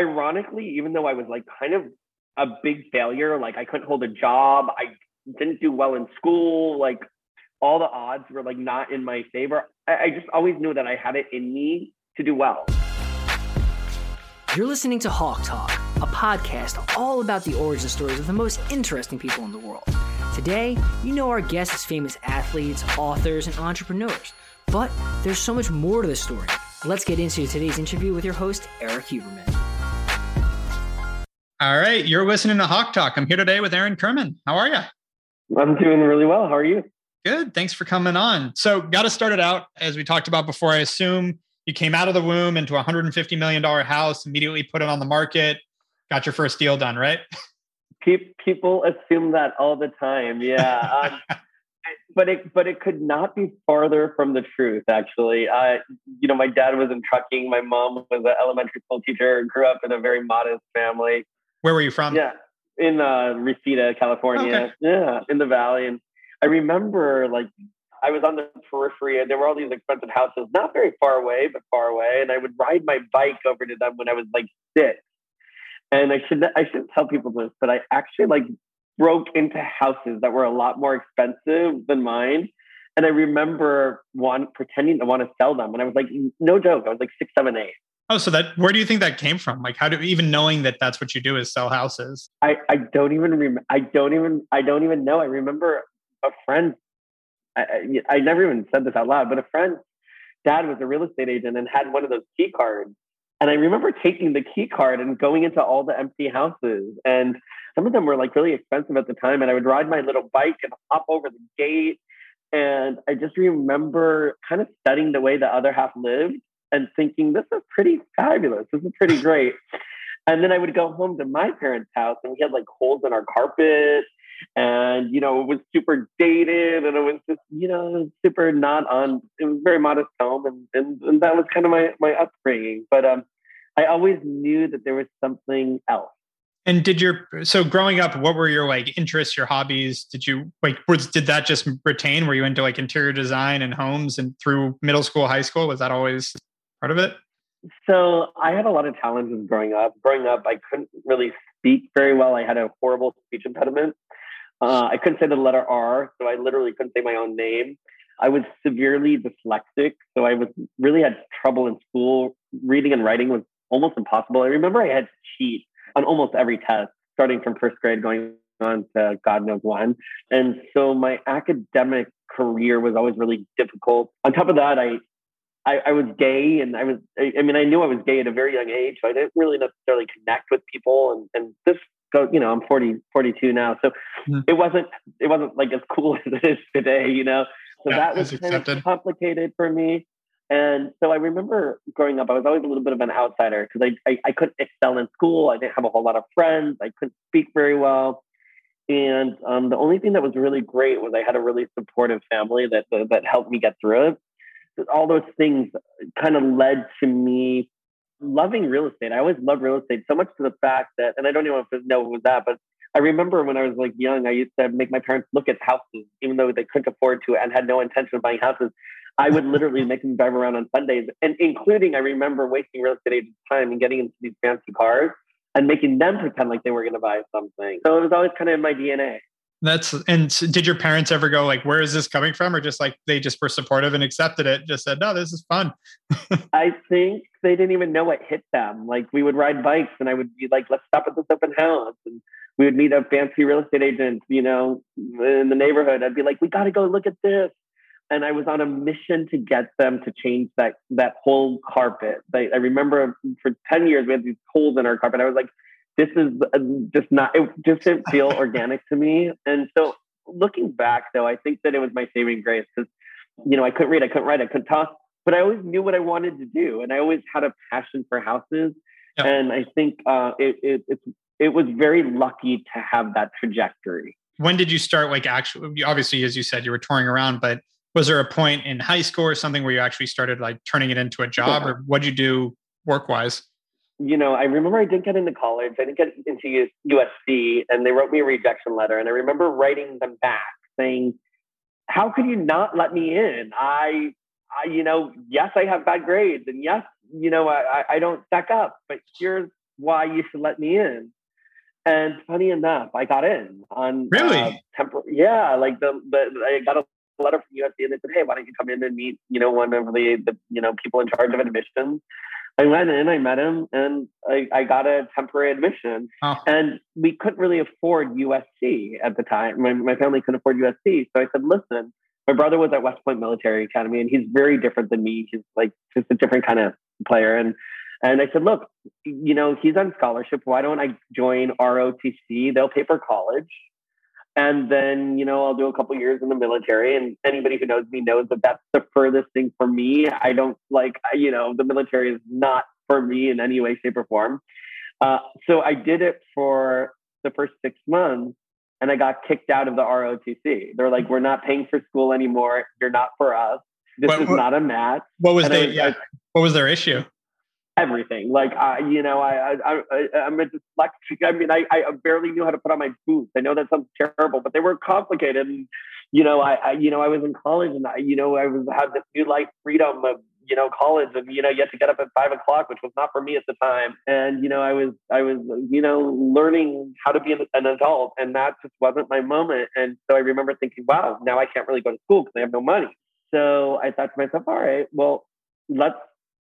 ironically, even though I was like kind of a big failure, like I couldn't hold a job, I didn't do well in school, like all the odds were like not in my favor. I, I just always knew that I had it in me to do well. You're listening to Hawke Talk, a podcast all about the origin stories of the most interesting people in the world. Today, you know our guests as famous athletes, authors, and entrepreneurs. But there's so much more to the story. Let's get into today's interview with your host, Erik Huberman. All right, you're listening to Hawke Talk. I'm here today with Aaron Kirman. How are you? I'm doing really well. How are you? Good. Thanks for coming on. So, got to start it out as we talked about before. I assume you came out of the womb into a $150 million house, immediately put it on the market, got your first deal done, right? People assume that all the time. Yeah. Um, but it but it could not be farther from the truth actually uh, you know my dad was in trucking my mom was an elementary school teacher grew up in a very modest family where were you from yeah in uh, reseda california okay. yeah in the valley and i remember like i was on the periphery and there were all these expensive houses not very far away but far away and i would ride my bike over to them when i was like six and i should i shouldn't tell people this but i actually like broke into houses that were a lot more expensive than mine. And I remember one pretending to want to sell them. And I was like, no joke. I was like six, seven, eight. Oh, so that where do you think that came from? Like, how do even knowing that that's what you do is sell houses? I I don't even remember. I don't even I don't even know. I remember a friend. I, I, I never even said this out loud, but a friend dad was a real estate agent and had one of those key cards. And I remember taking the key card and going into all the empty houses. And some of them were like really expensive at the time. And I would ride my little bike and hop over the gate. And I just remember kind of studying the way the other half lived and thinking, this is pretty fabulous. This is pretty great. And then I would go home to my parents' house and we had like holes in our carpet and you know it was super dated and it was just you know super not on it was very modest home and, and, and that was kind of my my upbringing but um i always knew that there was something else and did your so growing up, what were your like interests, your hobbies? Did you like was did that just retain? Were you into like interior design and homes and through middle school, high school? Was that always part of it? So I had a lot of challenges growing up. Growing up, I couldn't really speak very well. I had a horrible speech impediment. Uh, I couldn't say the letter R, so I literally couldn't say my own name. I was severely dyslexic, so I was really had trouble in school. Reading and writing was almost impossible. I remember I had to cheat on almost every test, starting from first grade going on to God knows when. And so my academic career was always really difficult. On top of that, I I, I was gay and I was I, I, mean I knew I was gay at a very young age, so I didn't really necessarily connect with people and, and this go you know, I'm 40, 42 now. So mm. it wasn't it wasn't like as cool as it is today, you know. So yeah, that was kind of complicated for me. And so I remember growing up, I was always a little bit of an outsider because I, I, I, couldn't excel in school. I didn't have a whole lot of friends. I couldn't speak very well. And um, the only thing that was really great was I had a really supportive family that, that helped me get through it. All those things kind of led to me loving real estate. I always loved real estate so much to the fact that, and I don't even know if it was that, but I remember when I was like young, I used to make my parents look at houses, even though they couldn't afford to and had no intention of buying houses. I would literally make them drive around on Sundays, and including I remember wasting real estate agents' time and getting into these fancy cars and making them pretend like they were going to buy something. So it was always kind of in my DNA. That's and did your parents ever go like, "Where is this coming from?" or just like they just were supportive and accepted it, just said, "No, this is fun." I think they didn't even know what hit them. Like we would ride bikes, and I would be like, "Let's stop at this open house," and we would meet a fancy real estate agent, you know, in the neighborhood. I'd be like, "We got to go look at this." and I was on a mission to get them to change that that whole carpet. I, I remember for ten years we had these holes in our carpet. I was like, this is uh, just not. It just didn't feel organic to me. And so looking back, though, I think that it was my saving grace because you know I couldn't read, I couldn't write, I couldn't talk, but I always knew what I wanted to do, and I always had a passion for houses. And I think uh, it, it it's it was very lucky to have that trajectory. When did you start? Like, actually, obviously, as you said, you were touring around, but was there a point in high school or something where you actually started like turning it into a job yeah. or what'd you do work wise? You know, I remember I didn't get into college. I didn't get into USC and they wrote me a rejection letter. And I remember writing them back saying, how could you not let me in? I, I, you know, yes, I have bad grades and yes, you know, I, I don't stack up, but here's why you should let me in. And funny enough, I got in on really uh, tempor- Yeah, like the, the I got a letter from USC and they said, "Hey, why don't you come in and meet you know one of the the you know people in charge of admissions." I went in, I met him, and I, I got a temporary admission. Oh. And we couldn't really afford USC at the time. My, my family couldn't afford USC, so I said, "Listen, my brother was at West Point Military Academy, and he's very different than me. He's like just a different kind of player." And and I said, look, you know, he's on scholarship. Why don't I join ROTC? They'll pay for college. And then, you know, I'll do a couple years in the military. And anybody who knows me knows that that's the furthest thing for me. I don't like, you know, the military is not for me in any way, shape, or form. Uh, so I did it for the first six months and I got kicked out of the ROTC. They're like, we're not paying for school anymore. You're not for us. This What- is what- not a match. what was And the was yeah what was their issue everything. Like, I, you know, I, I, I, I'm a dyslexic. I mean, I, I barely knew how to put on my boots. I know that sounds terrible, but they were complicated. And, you know, I, I you know, I was in college and I, you know, I was had this new life freedom of, you know, college and, you know, you had to get up at five o'clock, which was not for me at the time. And, you know, I was, I was, you know, learning how to be an, an adult and that just wasn't my moment. And so I remember thinking, wow, now I can't really go to school because I have no money. So I thought to myself, all right, well, let's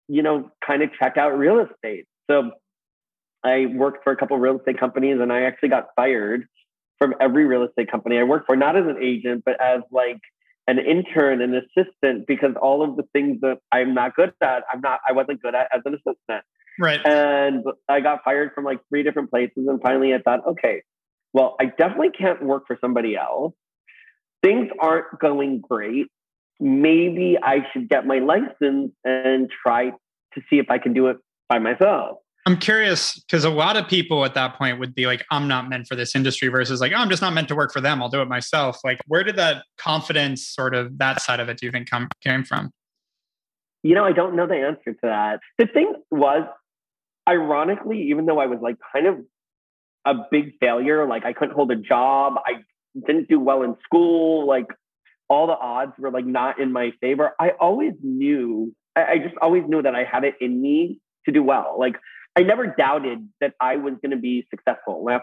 you know, kind of check out real estate. So I worked for a couple of real estate companies and I actually got fired from every real estate company I worked for, not as an agent, but as like an intern, an assistant, because all of the things that I'm not good at, I'm not, I wasn't good at as an assistant. right And I got fired from like three different places. And finally I thought, okay, well, I definitely can't work for somebody else. Things aren't going great. Maybe I should get my license and try to see if I can do it by myself. I'm curious because a lot of people at that point would be like, I'm not meant for this industry versus like, oh, I'm just not meant to work for them. I'll do it myself. Like, where did that confidence, sort of that side of it, do you think come came from? You know, I don't know the answer to that. The thing was, ironically, even though I was like kind of a big failure, like I couldn't hold a job, I didn't do well in school, like all the odds were like not in my favor. I always knew, I, I just always knew that I had it in me to do well. Like I never doubted that I was going to be successful. Now,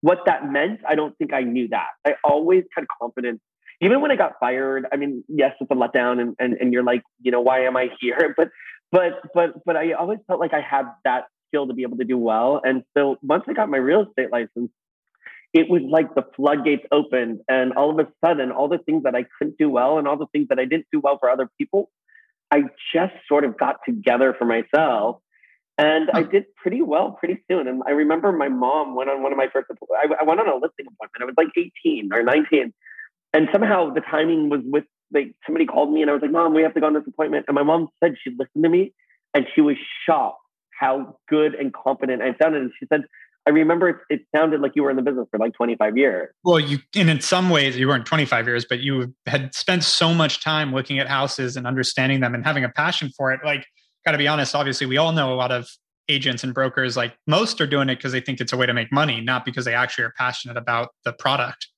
what that meant, I don't think I knew that. I always had confidence. Even when I got fired, I mean, yes, it's a letdown and, and, and you're like, you know, why am I here? But but but but I always felt like I had that skill to be able to do well. And so once I got my real estate license, it was like the floodgates opened and all of a sudden all the things that I couldn't do well and all the things that I didn't do well for other people, I just sort of got together for myself. And I did pretty well pretty soon. And I remember my mom went on one of my first, I, I went on a listing appointment. I was like 18 or 19. And somehow the timing was with, like, somebody called me and I was like, Mom, we have to go on this appointment. And my mom said she listened to me and she was shocked how good and competent I sounded. And she said, I remember it, it sounded like you were in the business for like 25 years. Well, you, and in some ways, you weren't 25 years, but you had spent so much time looking at houses and understanding them and having a passion for it. Like, got to be honest, obviously, we all know a lot of agents and brokers, like most are doing it because they think it's a way to make money, not because they actually are passionate about the product.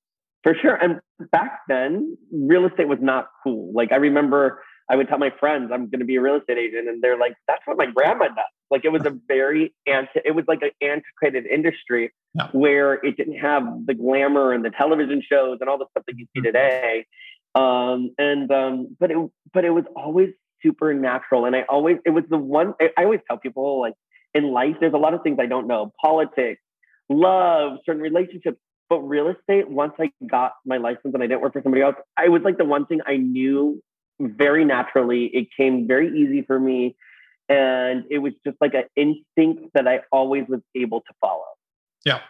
For sure. And back then, real estate was not cool. Like I remember I would tell my friends I'm going to be a real estate agent, and they're like, "That's what my grandma does." Like it was a very anti. It was like an antiquated industry No. where it didn't have the glamour and the television shows and all the stuff that you see today. Um, and um, but it but it was always super natural, and I always it was the one. I, I always tell people like in life, there's a lot of things I don't know: politics, love, certain relationships. But real estate, once I got my license and I didn't work for somebody else, I was like the one thing I knew very naturally. It came very easy for me. And it was just like an instinct that I always was able to follow. Yeah.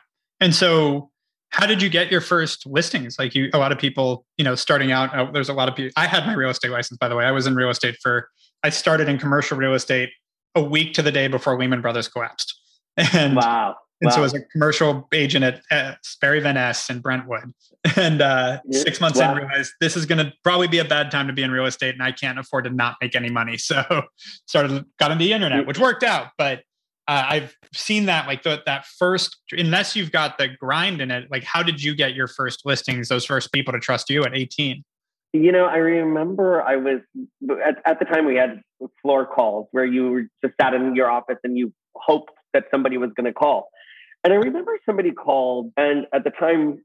And so, how did you get your first listings? Like you, a lot of people, you know, starting out, uh, there's a lot of people. I had my real estate license, by the way. I was in real estate for, I started in commercial real estate a week to the day before Lehman Brothers collapsed. And, Wow. And so Wow. as a commercial agent at, at Sperry Van Ness in Brentwood. And uh, Yeah. six months Wow. in, realized this is going to probably be a bad time to be in real estate and I can't afford to not make any money. So started, got into the internet, which worked out. But uh, I've seen that like the, that first, unless you've got the grind in it, like how did you get your first listings, those first people to trust you at 18? You know, I remember I was at, at the time we had floor calls where you just sat in your office and you hoped that somebody was going to call. And I remember somebody called, and at the time,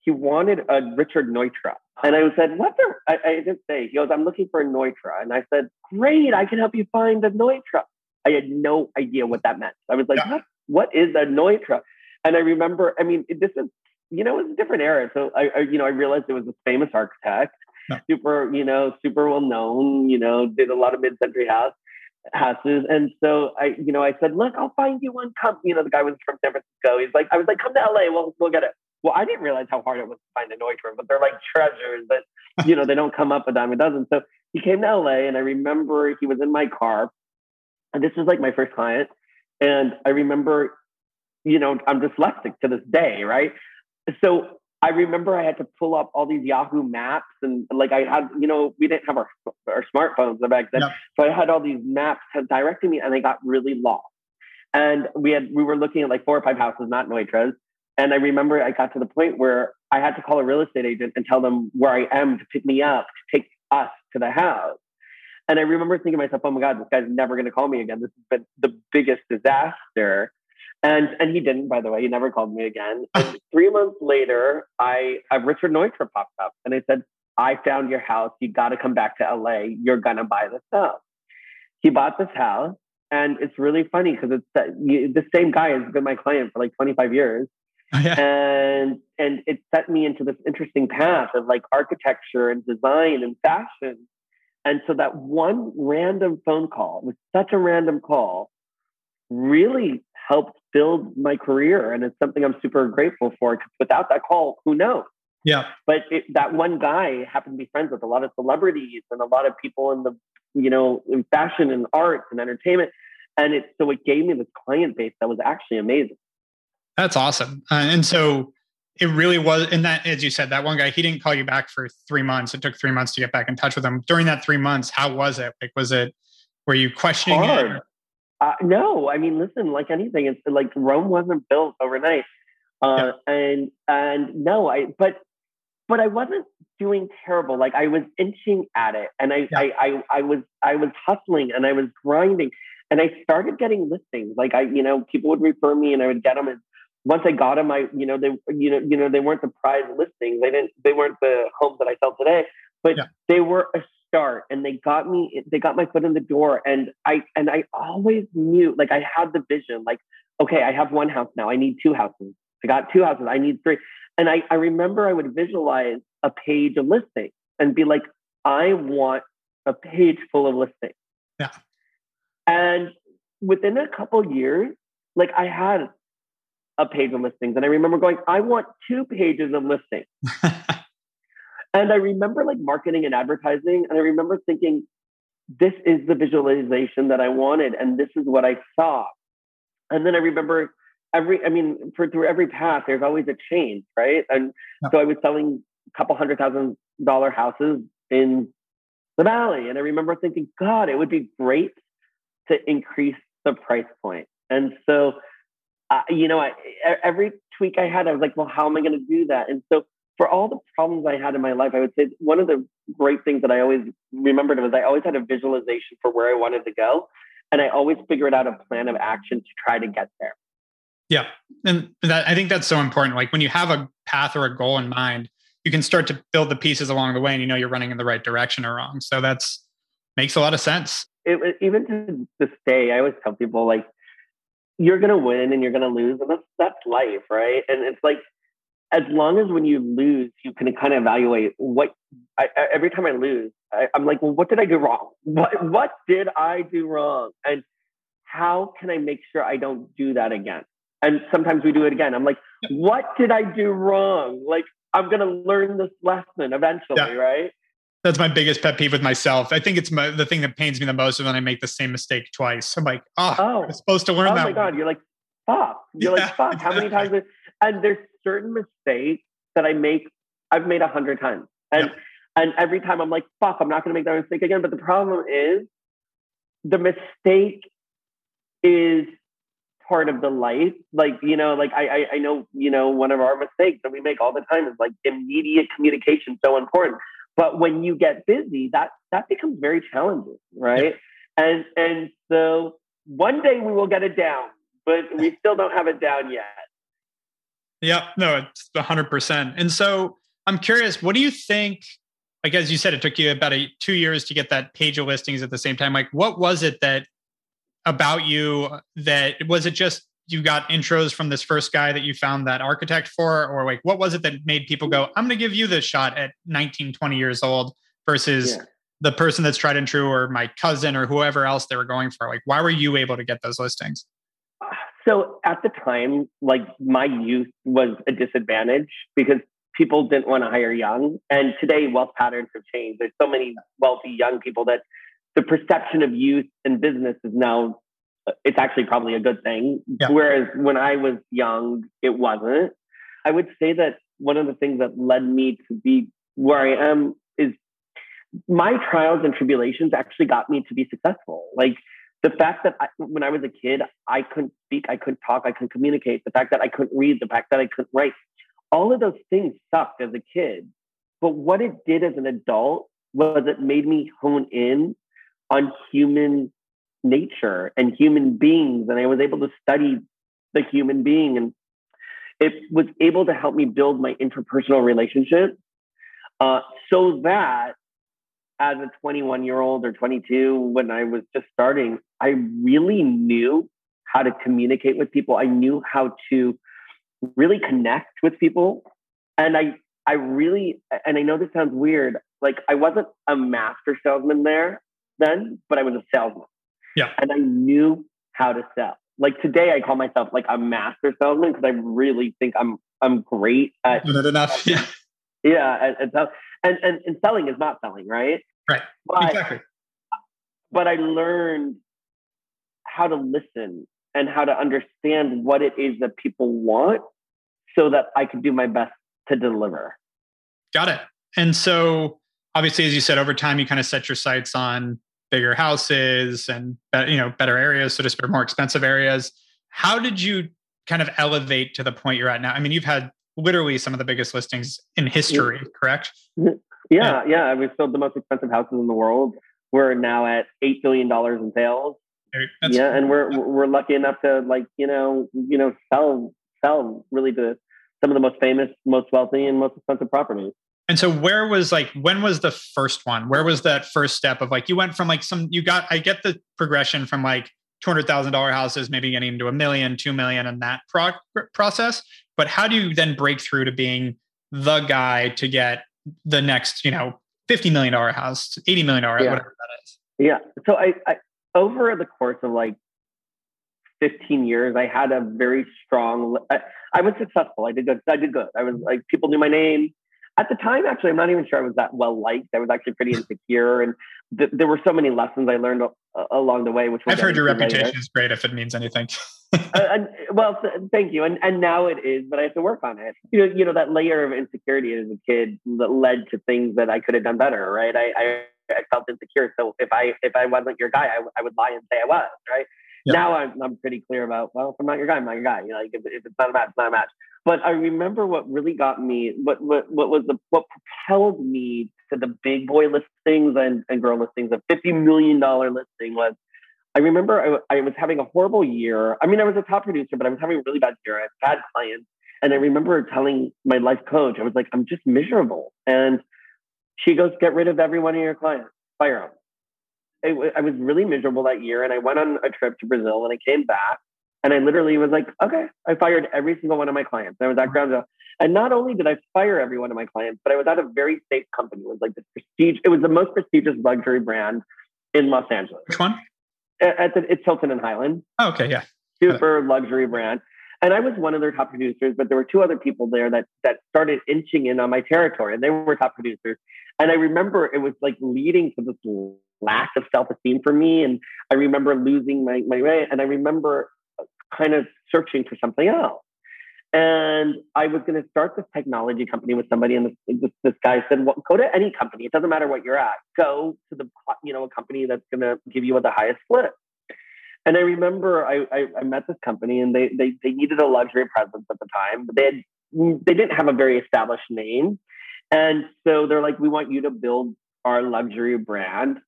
he wanted a Richard Neutra. And I said, What's I didn't say. He goes, I'm looking for a Neutra. And I said, Great, I can help you find a Neutra. I had no idea what that meant. I was like, yeah. what, what is a Neutra? And I remember, I mean, this is, you know, it was a different era. So I, I you know, I realized it was a famous architect, yeah. super, you know, super well known, you know, did a lot of mid-century house houses. And so I, you know, I said, look, I'll find you one. Come, you know, the guy was from San Francisco. He's like, I was like, come to LA. We'll, we'll get it. Well, I didn't realize how hard it was to find a Neutra, but they're like treasures that, you know, they don't come up a dime a dozen. So he came to LA and I remember he was in my car and this was like my first client. And I remember, you know, I'm dyslexic to this day, right? So I remember I had to pull up all these Yahoo maps and like I had, you know, we didn't have our, our smartphones back then. So I had all these maps directing me and I got really lost. And we had, we were looking at like four or five houses, not Neutras. And I remember I got to the point where I had to call a real estate agent and tell them where I am to pick me up, to take us to the house. And I remember thinking to myself, oh my God, this guy's never going to call me again. This has been the biggest disaster. And and he didn't, by the way. He never called me again. And three months later, I, I Richard Neutra popped up, and I said, "I found your house. You got to come back to LA. You're gonna buy this house." He bought this house, and it's really funny because it's the same guy has been my client for like 25 years. Oh, yeah. And and it set me into this interesting path of like architecture and design and fashion and so that one random phone call was such a random call really helped build my career. And it's something I'm super grateful for because without that call, who knows? Yeah. But it, that one guy happened to be friends with a lot of celebrities and a lot of people in the, you know, in fashion and arts and entertainment. And it, so it gave me this client base that was actually amazing. That's awesome. Uh, and so it really was and that as you said that one guy he didn't call you back for three months it took three months to get back in touch with him during that three months how was it like was it were you questioning Hard. it uh, no i mean listen like anything it's like rome wasn't built overnight uh, yeah. and and no i but but i wasn't doing terrible like i was inching at it and I, yeah. I i i was i was hustling and i was grinding and i started getting listings like i you know people would refer me and i would get them And once I got them, I you know they you know you know they weren't the prize listings. They didn't they weren't the homes that I sell today, but yeah. they were a start, and they got me they got my foot in the door. And I and I always knew like I had the vision like okay I have one house now I need two houses I got two houses I need three, and I I remember I would visualize a page of listings and be like I want a page full of listings. Yeah. And within a couple years, like I had a page of listings. And I remember going, I want two pages of listings. and I remember like marketing and advertising. And I remember thinking, this is the visualization that I wanted. And this is what I saw. And then I remember every, I mean, for through every path, there's always a change, right? And yeah. so I was selling a couple hundred thousand dollar houses in the valley. And I remember thinking, God, it would be great to increase the price point. And so uh, you know, I, every tweak I had, I was like, well, how am I going to do that? And so for all the problems I had in my life, I would say one of the great things that I always remembered was I always had a visualization for where I wanted to go. And I always figured out a plan of action to try to get there. Yeah. And that, I think that's so important. Like when you have a path or a goal in mind, you can start to build the pieces along the way and you know you're running in the right direction or wrong. So that's makes a lot of sense. It, even to this day, I always tell people like you're going to win and you're going to lose and that's that's life right and it's like as long as when you lose you can kind of evaluate what I, every time i lose I, i'm like well what did i do wrong what what did i do wrong and how can i make sure i don't do that again and sometimes we do it again i'm like what did i do wrong like i'm going to learn this lesson eventually yeah. right that's my biggest pet peeve with myself. I think it's my, the thing that pains me the most is when I make the same mistake twice. I'm like, oh, oh I'm supposed to learn oh that. Oh my God. You're like, fuck. You're yeah, like, fuck. Exactly. How many times? And there's certain mistakes that I make, I've made a hundred times. And, and every time I'm like, fuck, I'm not going to make that mistake again. But the problem is the mistake is part of the life. Like, you know, like I, I, I know, you know, one of our mistakes that we make all the time is like immediate communication so important. But when you get busy, that that becomes very challenging, right? And and so one day we will get it down, but we still don't have it down yet. Yeah, no, it's 100%. And so I'm curious, what do you think? Like, as you said, it took you about a, two years to get that page of listings at the same time. Like, what was it that about you that was it just you got intros from this first guy that you found that architect for? Or like, what was it that made people go, I'm going to give you the shot at 19, 20 years old versus yeah. the person that's tried and true or my cousin or whoever else they were going for? Like, why were you able to get those listings? So at the time, like my youth was a disadvantage because people didn't want to hire young. And today, wealth patterns have changed. There's so many wealthy young people that the perception of youth and business is now, uh, it's actually probably a good thing. Yeah. Whereas when I was young, it wasn't. I would say that one of the things that led me to be where I am is my trials and tribulations actually got me to be successful. Like the fact that I, when I was a kid, I couldn't speak, I couldn't talk, I couldn't communicate, the fact that I couldn't read, the fact that I couldn't write, all of those things sucked as a kid. But what it did as an adult was it made me hone in on human nature and human beings. And I was able to study the human being. And it was able to help me build my interpersonal relationship uh, so that as a 21 year old or 22, when I was just starting, I really knew how to communicate with people. I knew how to really connect with people. And I, I really, and I know this sounds weird, like I wasn't a master salesman there then, but I was a salesman. Yeah. And I knew how to sell. Like today, I call myself like a master salesman because I really think I'm I'm great at Not enough. Yeah. Yeah. And, and, and, and selling is not selling, right? Right. But, exactly. But I learned how to listen and how to understand what it is that people want so that I could do my best to deliver. Got it. And so obviously, as you said, over time, you kind of set your sights on bigger houses and you know better areas, so to speak, more expensive areas. How did you kind of elevate to the point you're at now? I mean, you've had literally some of the biggest listings in history, correct? Yeah, yeah. We've sold the most expensive houses in the world. We're now at eight billion dollars in sales. That's yeah, and we're we're lucky enough to like you know you know sell sell really to some of the most famous, most wealthy, and most expensive properties. And so where was like when was the first one? Where was that first step of like you went from like some you got I get the progression from like two hundred thousand dollar houses maybe getting into a million, two million, and that pro- process. But how do you then break through to being the guy to get the next, you know, $50 million house, $80 million, yeah. whatever that is. Yeah. So I, I, over the course of like 15 years, I had a very strong, I, I was successful. I did good. I did good. I was like, people knew my name. At the time, actually, I'm not even sure I was that well liked. I was actually pretty insecure, and th- there were so many lessons I learned along the way. Which I've heard your reputation later. is great if it means anything. uh, well, thank you, and and now it is, but I have to work on it. You know, you know that layer of insecurity as a kid that led to things that I could have done better. Right? I, I I felt insecure. So if I if I wasn't your guy, I, I would lie and say I was. Right? Now I'm I'm pretty clear about well, if I'm not your guy, I'm not your guy. You know, like if, if it's not a match, it's not a match. But I remember what really got me, what what what was the what propelled me to the big boy listings and, and girl listings. A fifty million dollar listing was. I remember I, I was having a horrible year. I mean, I was a top producer, but I was having a really bad year. I had bad clients, and I remember telling my life coach, I was like, "I'm just miserable." And she goes, "Get rid of every one of your clients, fire them." I was really miserable that year, and I went on a trip to Brazil, and I came back, and I literally was like, okay, I fired every single one of my clients. I was at Ground Zero. And not only did I fire every one of my clients, but I was at a very safe company. It was like the prestige, it was the most prestigious luxury brand in Los Angeles. Which one? At the, it's Hilton and Hyland. Oh, okay, yeah. Super luxury brand. And I was one of their top producers, but there were two other people there that that started inching in on my territory, and they were top producers. And I remember it was like leading to this lack of self-esteem for me. And I remember losing my, my way. And I remember kind of searching for something else. And I was going to start this technology company with somebody, and this, this, this guy said, "Well, go to any company. It doesn't matter what you're at. Go to the you know a company that's going to give you the highest split." And I remember I, I, I met this company, and they, they they needed a luxury presence at the time, but they had they didn't have a very established name, and so they're like, "We want you to build our luxury brand."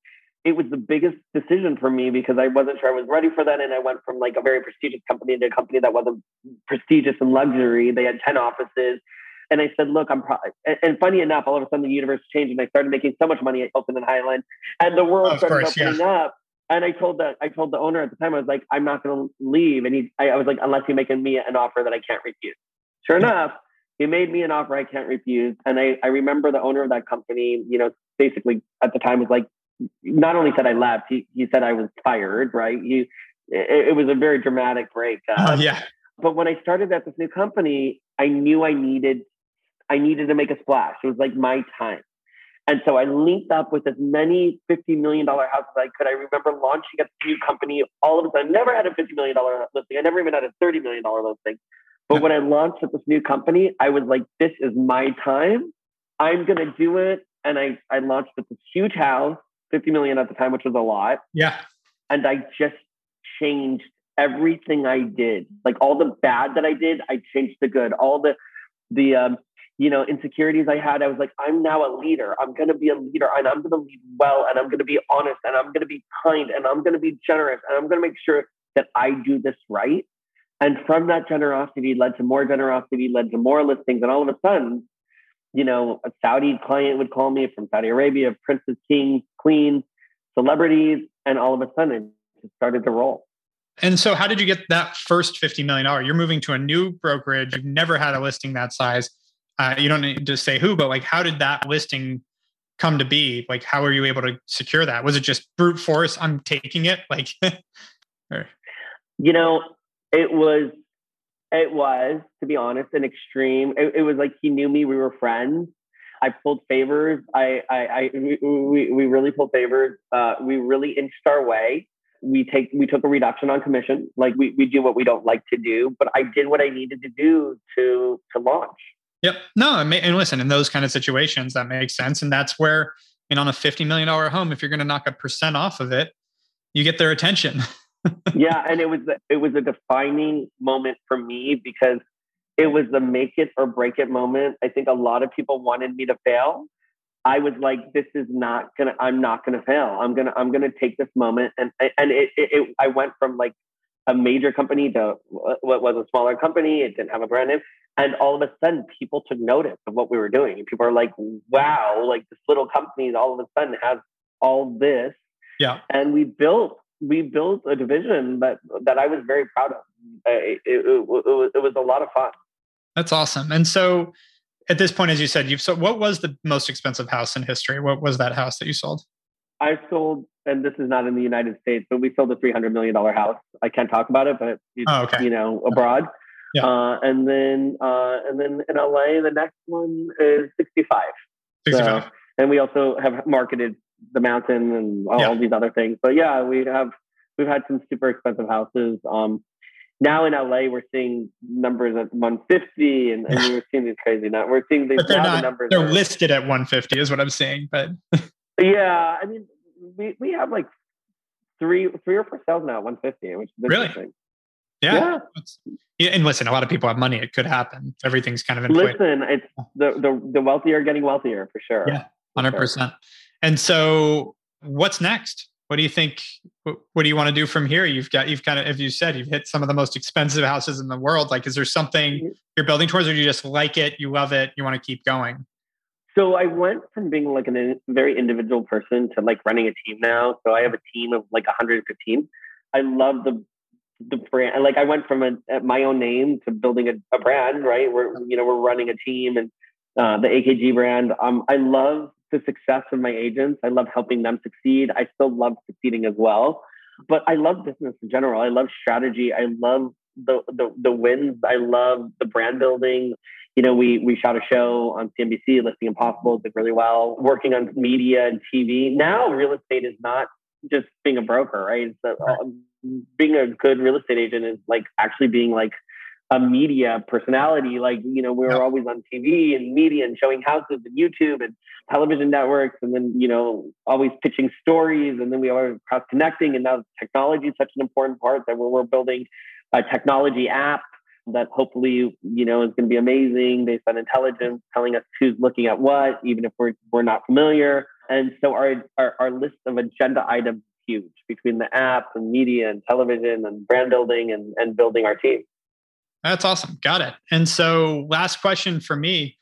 It was the biggest decision for me because I wasn't sure I was ready for that. And I went from like a very prestigious company to a company that wasn't prestigious and luxury. They had 10 offices. And I said, look, I'm probably, and funny enough, all of a sudden the universe changed and I started making so much money at Hilton and Hyland and the world Of started course, opening up. And I told the, I told the owner at the time, I was like, I'm not going to leave. And he, I, I was like, unless you make me an offer that I can't refuse. Sure enough, he made me an offer I can't refuse. And I, I remember the owner of that company, you know, basically at the time was like, not only said I left, he, he said I was fired, right? He, it, it was a very dramatic breakup. Uh, oh, yeah. But when I started at this new company, I knew I needed, I needed to make a splash. It was like my time. And so I linked up with as many $50 million houses as I could. I remember launching at a new company all of a sudden. I never had a $50 million listing. I never even had a $30 million listing. But when I launched at this new company, I was like, this is my time. I'm going to do it. And I, I launched at this huge house, 50 million at the time, which was a lot. Yeah. And I just changed everything I did. Like all the bad that I did, I changed the good. All the, the, um, you know, insecurities I had, I was like, I'm now a leader. I'm going to be a leader and I'm going to lead well and I'm going to be honest and I'm going to be kind and I'm going to be generous and I'm going to make sure that I do this right. And from that generosity led to more generosity, led to more listings. And all of a sudden, you know, a Saudi client would call me from Saudi Arabia, princes, kings, queens, celebrities, and all of a sudden it started to roll. And so, how did you get that first $50 million? You're moving to a new brokerage. You've never had a listing that size. Uh, you don't need to say who, but like, how did that listing come to be? Like, how were you able to secure that? Was it just brute force? I'm taking it. Like, or, You know, it was, it was, to be honest, an extreme. It, it was like he knew me. We were friends. I pulled favors. I, I, I we, we, really pulled favors. Uh, we really inched our way. We take, we took a reduction on commission. Like we, we do what we don't like to do, but I did what I needed to do to, to launch. yep. No, and and listen, in those kind of situations, that makes sense. And that's where, you know, on a $50 million home, if you're going to knock a percent off of it, you get their attention. yeah, and it was it was a defining moment for me because it was the make it or break it moment. I think a lot of people wanted me to fail. I was like, this is not gonna. I'm not gonna fail. I'm gonna. I'm gonna take this moment, and and it. it, it I went from like a major company to what was a smaller company. It didn't have a brand name, and all of a sudden, people took notice of what we were doing. And people are like, wow, like this little company all of a sudden has all this, yeah. and we built we built a division that that I was very proud of. It, it, it, was, it was a lot of fun. That's awesome. And so, at this point, as you said, you've so what was the most expensive house in history? What was that house that you sold? I sold, and this is not in the United States, but we sold a three hundred million dollar house. I can't talk about it, but it's, Oh, okay. you know, abroad. Yeah. Uh, and then uh, and then in LA, the next one is sixty five. 65. and we also have marketed the mountain and all Yeah. these other things. But yeah, we have we've had some super expensive houses. Um, now in LA, we're seeing numbers at 150, and, and we're seeing these crazy. Now we're seeing these but they're now not, numbers. they're are- listed at 150 is what I'm saying. But yeah, I mean, we we have like three three or four sales now at 150, which is Really? interesting. yeah. Yeah. Yeah. And listen, a lot of people have money. It could happen. Everything's kind of inflated. Listen, it's the, the the wealthy are getting wealthier for sure. Yeah. Hundred percent. And so, what's next? What do you think? What, do you want to do from here? You've got, you've kind of, as you said, you've hit some of the most expensive houses in the world. Like, is there something you're building towards, or you just like it, you love it, you want to keep going? So I went from being like a very individual person to like running a team now. So I have a team of like 115. I love the the brand. Like I went from a, my own name to building a, a brand. Right, we're you know we're running a team and uh, the AKG brand. Um, I love the success of my agents. I love helping them succeed. I still love succeeding as well. But I love business in general. I love strategy. I love the the, the wins. I love the brand building you know, we we shot a show on CNBC, Listing Impossible, did really well. Working on media and TV. Now, real estate is not just being a broker, right? It's a, uh, being a good real estate agent is like actually being like a media personality. Like, you know, we were Yeah. always on TV and media and showing houses and YouTube and television networks, and then you know, always pitching stories, and then we are cross connecting. And now technology is such an important part that we're, we're building a technology app that hopefully you know is going to be amazing based on intelligence telling us who's looking at what even if we're we're not familiar And so our, our, our list of agenda items huge between the app and media and television and brand building and, and building our team. That's awesome. Got it. And so, last question for me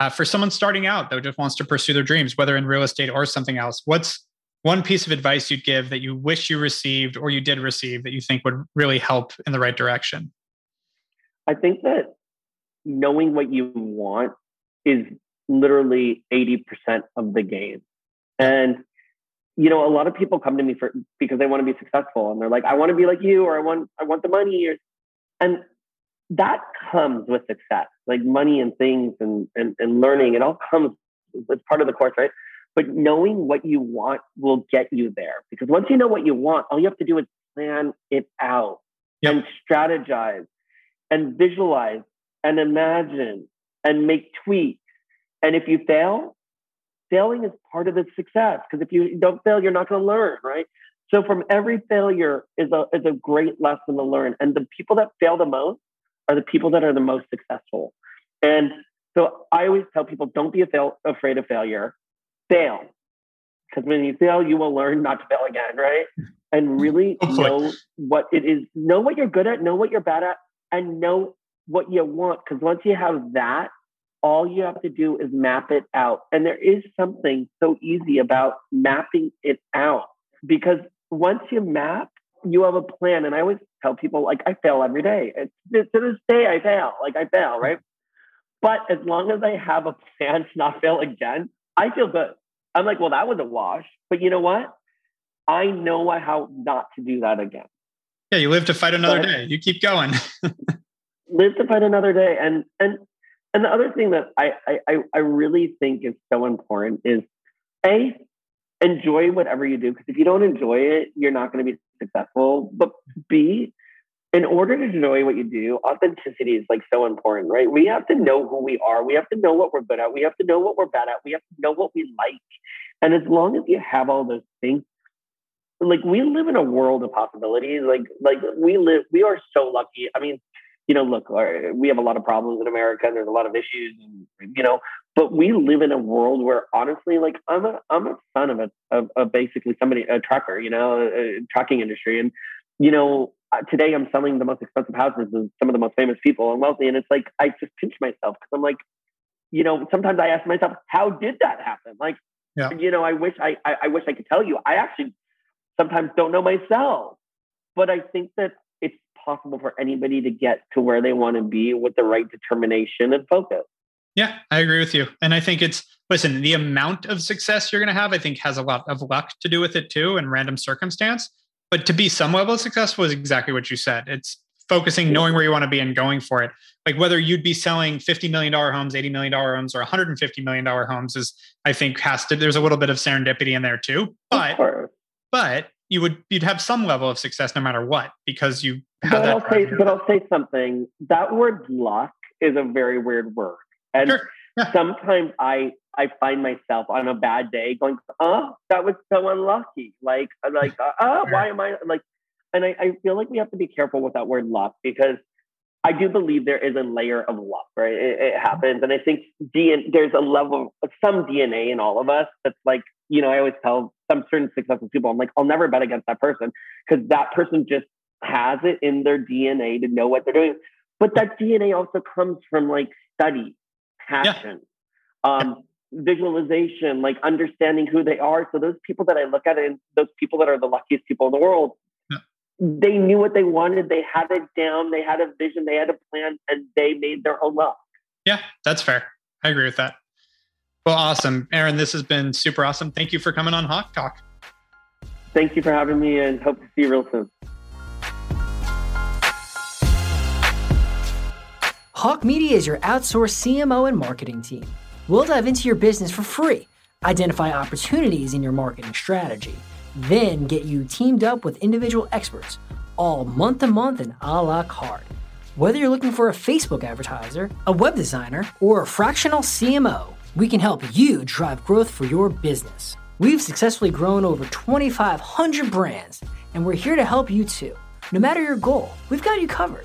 uh, for someone starting out that just wants to pursue their dreams, whether in real estate or something else, what's one piece of advice you'd give that you wish you received or you did receive that you think would really help in the right direction? I think that knowing what you want is literally 80% of the game. And you know, a lot of people come to me for because they want to be successful and they're like, I want to be like you or I want I want the money or and that comes with success, like money and things and, and, and learning. It all comes as part of the course, right? But knowing what you want will get you there because once you know what you want, all you have to do is plan it out yep. and strategize and visualize and imagine and make tweaks. And if you fail, failing is part of the success because if you don't fail, you're not going to learn, right? So from every failure is a is a great lesson to learn. And the people that fail the most are the people that are the most successful. And so I always tell people don't be fail, afraid of failure, fail. Because when you fail, you will learn not to fail again, right? And really oh, know what it is, know what you're good at, know what you're bad at, and know what you want. Because once you have that, all you have to do is map it out. And there is something so easy about mapping it out because once you map, you have a plan. And I always tell people, like, I fail every day. It's, to this day, I fail. Like, I fail, right? But as long as I have a plan to not fail again, I feel good. I'm like, well, that was a wash. But you know what? I know how not to do that again. Yeah, you live to fight another but day. You keep going. live to fight another day. And and and the other thing that I, I I really think is so important is a enjoy whatever you do because if you don't enjoy it, you're not going to be successful. But B, in order to enjoy what you do, authenticity is like so important, right? We have to know who we are. We have to know what we're good at. We have to know what we're bad at. We have to know what we like. And as long as you have all those things, like we live in a world of possibilities. Like like we live, we are so lucky. I mean, you know, look, we have a lot of problems in America, and there's a lot of issues, and you know, but we live in a world where honestly, like I'm a I'm a son of a of, of basically somebody a trucker, you know, a, a trucking industry, and you know, today I'm selling the most expensive houses of some of the most famous people and wealthy, and it's like I just pinch myself because I'm like, you know, sometimes I ask myself, how did that happen? Like, yeah. you know, I wish I, I I wish I could tell you. I actually sometimes don't know myself, but I think that possible for anybody to get to where they want to be with the right determination and focus. Yeah, I agree with you. And I think it's, listen, the amount of success you're going to have, I think has a lot of luck to do with it too and random circumstance. But to be some level of successful is exactly what you said. It's focusing, knowing where you want to be and going for it. Like whether you'd be selling $50 million homes, $80 million homes, or $150 million homes is, I think, has to, there's a little bit of serendipity in there too. But, but you would, you'd have some level of success no matter what because you but. I'll say, but I'll say something. That word luck is a very weird word. And sure. yeah. sometimes I I find myself on a bad day going, oh, that was so unlucky. Like, like, uh, oh, why am I like? And I, I feel like we have to be careful with that word luck because I do believe there is a layer of luck, right? It, it happens, and I think DNA, there's a level, of some DNA in all of us that's like, you know, I always tell some certain successful people, I'm like, I'll never bet against that person because that person just has it in their DNA to know what they're doing. But that DNA also comes from like study passion, yeah. um, visualization, like understanding who they are. So those people that I look at and those people that are the luckiest people in the world, yeah. they knew what they wanted. They had it down. They had a vision. They had a plan, and they made their own luck. Yeah, that's fair. I agree with that. Well, awesome, Aaron. This has been super awesome. Thank you for coming on Hawke Talk. Thank you for having me, and hope to see you real soon. Hawke Media is your outsourced CMO and marketing team. We'll dive into your business for free, identify opportunities in your marketing strategy, then get you teamed up with individual experts, all month to month and a la carte. Whether you're looking for a Facebook advertiser, a web designer, or a fractional CMO, we can help you drive growth for your business. We've successfully grown over 2,500 brands, and we're here to help you too. No matter your goal, we've got you covered.